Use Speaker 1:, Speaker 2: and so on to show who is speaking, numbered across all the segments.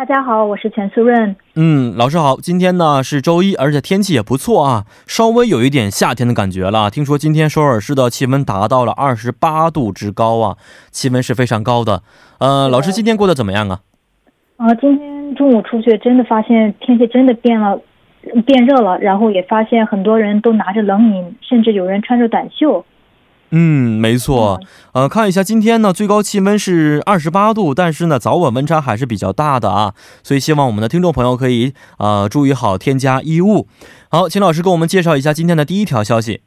Speaker 1: 大家好，我是钱素润。
Speaker 2: 嗯，老师好。今天呢是周一，而且天气也不错啊，稍微有一点夏天的感觉了。听说今天首尔市的气温达到了二十八度之高啊，气温是非常高的。呃，老师今天过得怎么样啊？
Speaker 1: 啊，今天中午出去，真的发现天气真的变了，变热了。然后也发现很多人都拿着冷饮，甚至有人穿着短袖。
Speaker 2: 嗯，没错。呃，看一下今天呢，最高气温是二十八度，但是呢，早晚温差还是比较大的啊。所以希望我们的听众朋友可以呃注意好添加衣物。好，请老师给我们介绍一下今天的第一条消息。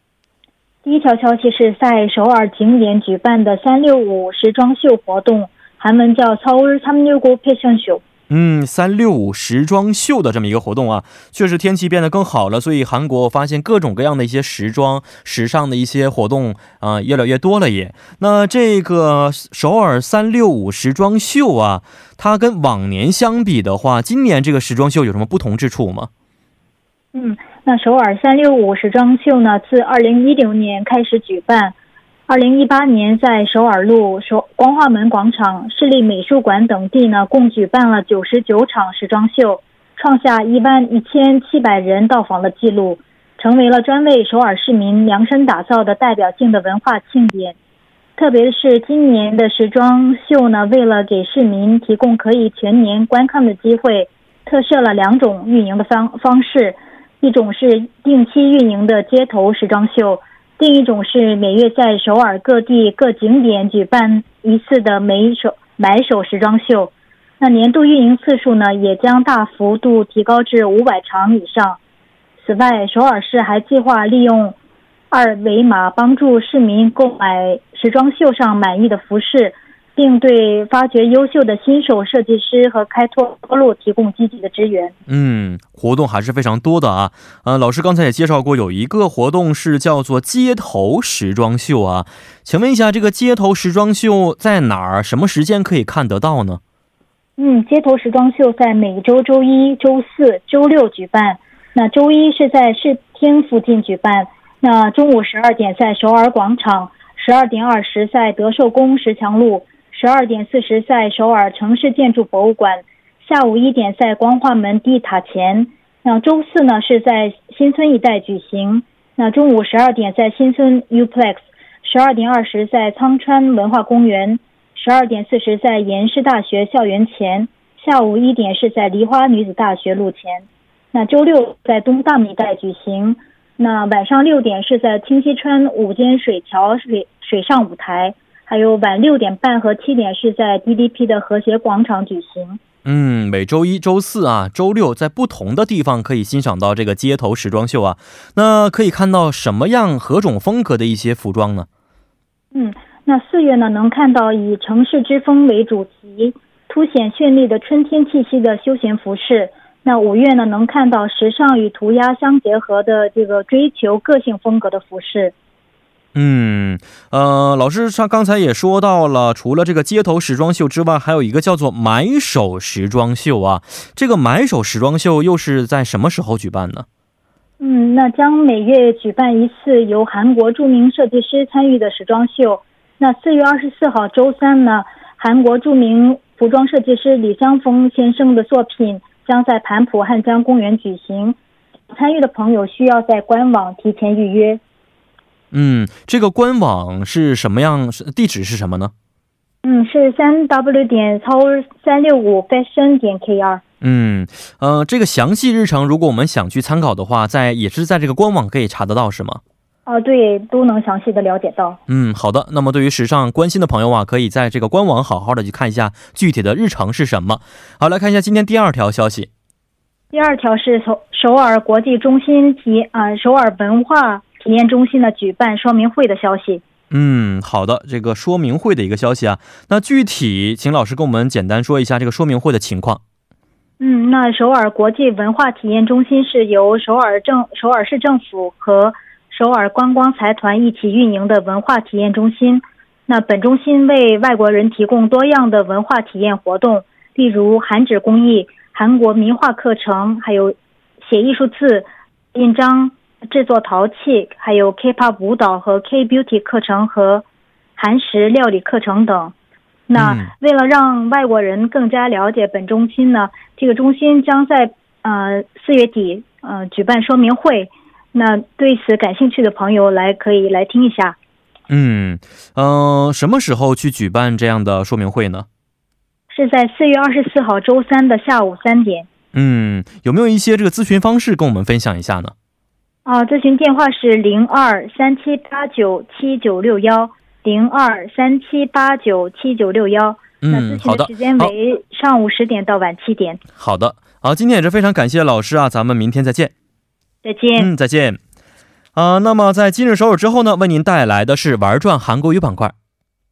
Speaker 1: 第一条消息是在首尔景点举办的三六五时装秀活动。韩文叫서울삼육오패션秀。
Speaker 2: 嗯，三六五时装秀的这么一个活动啊，确实天气变得更好了，所以韩国我发现各种各样的一些时装、时尚的一些活动啊，越来越多了也。那这个首尔三六五时装秀啊，它跟往年相比的话，今年这个时装秀有什么不同之处吗？
Speaker 1: 嗯，那首尔三六五时装秀呢，自二零一六年开始举办。二零一八年，在首尔路、首光化门广场、市立美术馆等地呢，共举办了九十九场时装秀，创下一万一千七百人到访的记录，成为了专为首尔市民量身打造的代表性的文化庆典。特别是，今年的时装秀呢，为了给市民提供可以全年观看的机会，特设了两种运营的方方式，一种是定期运营的街头时装秀。另一种是每月在首尔各地各景点举办一次的每手买手时装秀，那年度运营次数呢也将大幅度提高至五百场以上。此外，首尔市还计划利用二维码帮助市民购买时装秀上满意的服饰。并对发掘优秀的新手设计师和开拓路提供积极的支援。
Speaker 2: 嗯，活动还是非常多的啊。呃，老师刚才也介绍过，有一个活动是叫做街头时装秀啊。请问一下，这个街头时装秀在哪儿？什么时间可以看得到呢？
Speaker 1: 嗯，街头时装秀在每周周一、周四周六举办。那周一是在市厅附近举办。那中午十二点在首尔广场，十二点二十在德寿宫石墙路。十二点四十在首尔城市建筑博物馆，下午一点在光化门地塔前。那周四呢是在新村一带举行。那中午十二点在新村 Uplex，十二点二十在苍川文化公园，十二点四十在延世大学校园前，下午一点是在梨花女子大学路前。那周六在东大门一带举行。那晚上六点是在清溪川五间水桥水水上舞台。还有晚六点半和七点是在 DDP 的和谐广场举行。
Speaker 2: 嗯，每周一、周四啊，周六在不同的地方可以欣赏到这个街头时装秀啊。那可以看到什么样、何种风格的一些服装呢？
Speaker 1: 嗯，那四月呢，能看到以城市之风为主题，凸显绚丽的春天气息的休闲服饰。那五月呢，能看到时尚与涂鸦相结合的这个追求个性风格的服饰。
Speaker 2: 嗯，呃，老师上刚才也说到了，除了这个街头时装秀之外，还有一个叫做买手时装秀啊。这个买手时装秀又是在什么时候举办呢？
Speaker 1: 嗯，那将每月举办一次由韩国著名设计师参与的时装秀。那四月二十四号周三呢，韩国著名服装设计师李相峰先生的作品将在盘浦汉江公园举行。参与的朋友需要在官网提前预约。
Speaker 2: 嗯，这个官网是什么样？地址是什么呢？
Speaker 1: 嗯，是三 w 点 tower 三六五 fashion 点 kr。
Speaker 2: 嗯，呃，这个详细日程，如果我们想去参考的话，在也是在这个官网可以查得到，是吗？
Speaker 1: 啊，对，都能详细的了解到。
Speaker 2: 嗯，好的。那么对于时尚关心的朋友啊，可以在这个官网好好的去看一下具体的日程是什么。好，来看一下今天第二条消息。
Speaker 1: 第二条是首首尔国际中心提啊，首尔文化。体验中心呢举办说明会的消息。
Speaker 2: 嗯，好的，这个说明会的一个消息啊，那具体请老师跟我们简单说一下这个说明会的情况。
Speaker 1: 嗯，那首尔国际文化体验中心是由首尔政首尔市政府和首尔观光财团一起运营的文化体验中心。那本中心为外国人提供多样的文化体验活动，例如韩纸工艺、韩国名画课程，还有写艺术字、印章、制作陶器，还有 K-pop 舞蹈和 K-beauty 课程和韩食料理课程等。那为了让外国人更加了解本中心呢，这个中心将在呃四月底呃举办说明会。那对此感兴趣的朋友来可以来听一下。
Speaker 2: 嗯嗯，什么时候去举办这样的说明会呢？
Speaker 1: 是在四月二十四号周三的下午三点。
Speaker 2: 嗯，有没有一些这个咨询方式跟我们分享一下呢？
Speaker 1: 啊，咨询电话是零二三七八九七九六幺。零二三七八九七九六幺，
Speaker 2: 嗯，好的，
Speaker 1: 时间为上午十点到晚七点。
Speaker 2: 好的，好，今天也是非常感谢老师啊，咱们明天再见。
Speaker 1: 再见。
Speaker 2: 嗯，再见。啊，那么在今日首尔之后呢，为您带来的是玩转韩国语板块。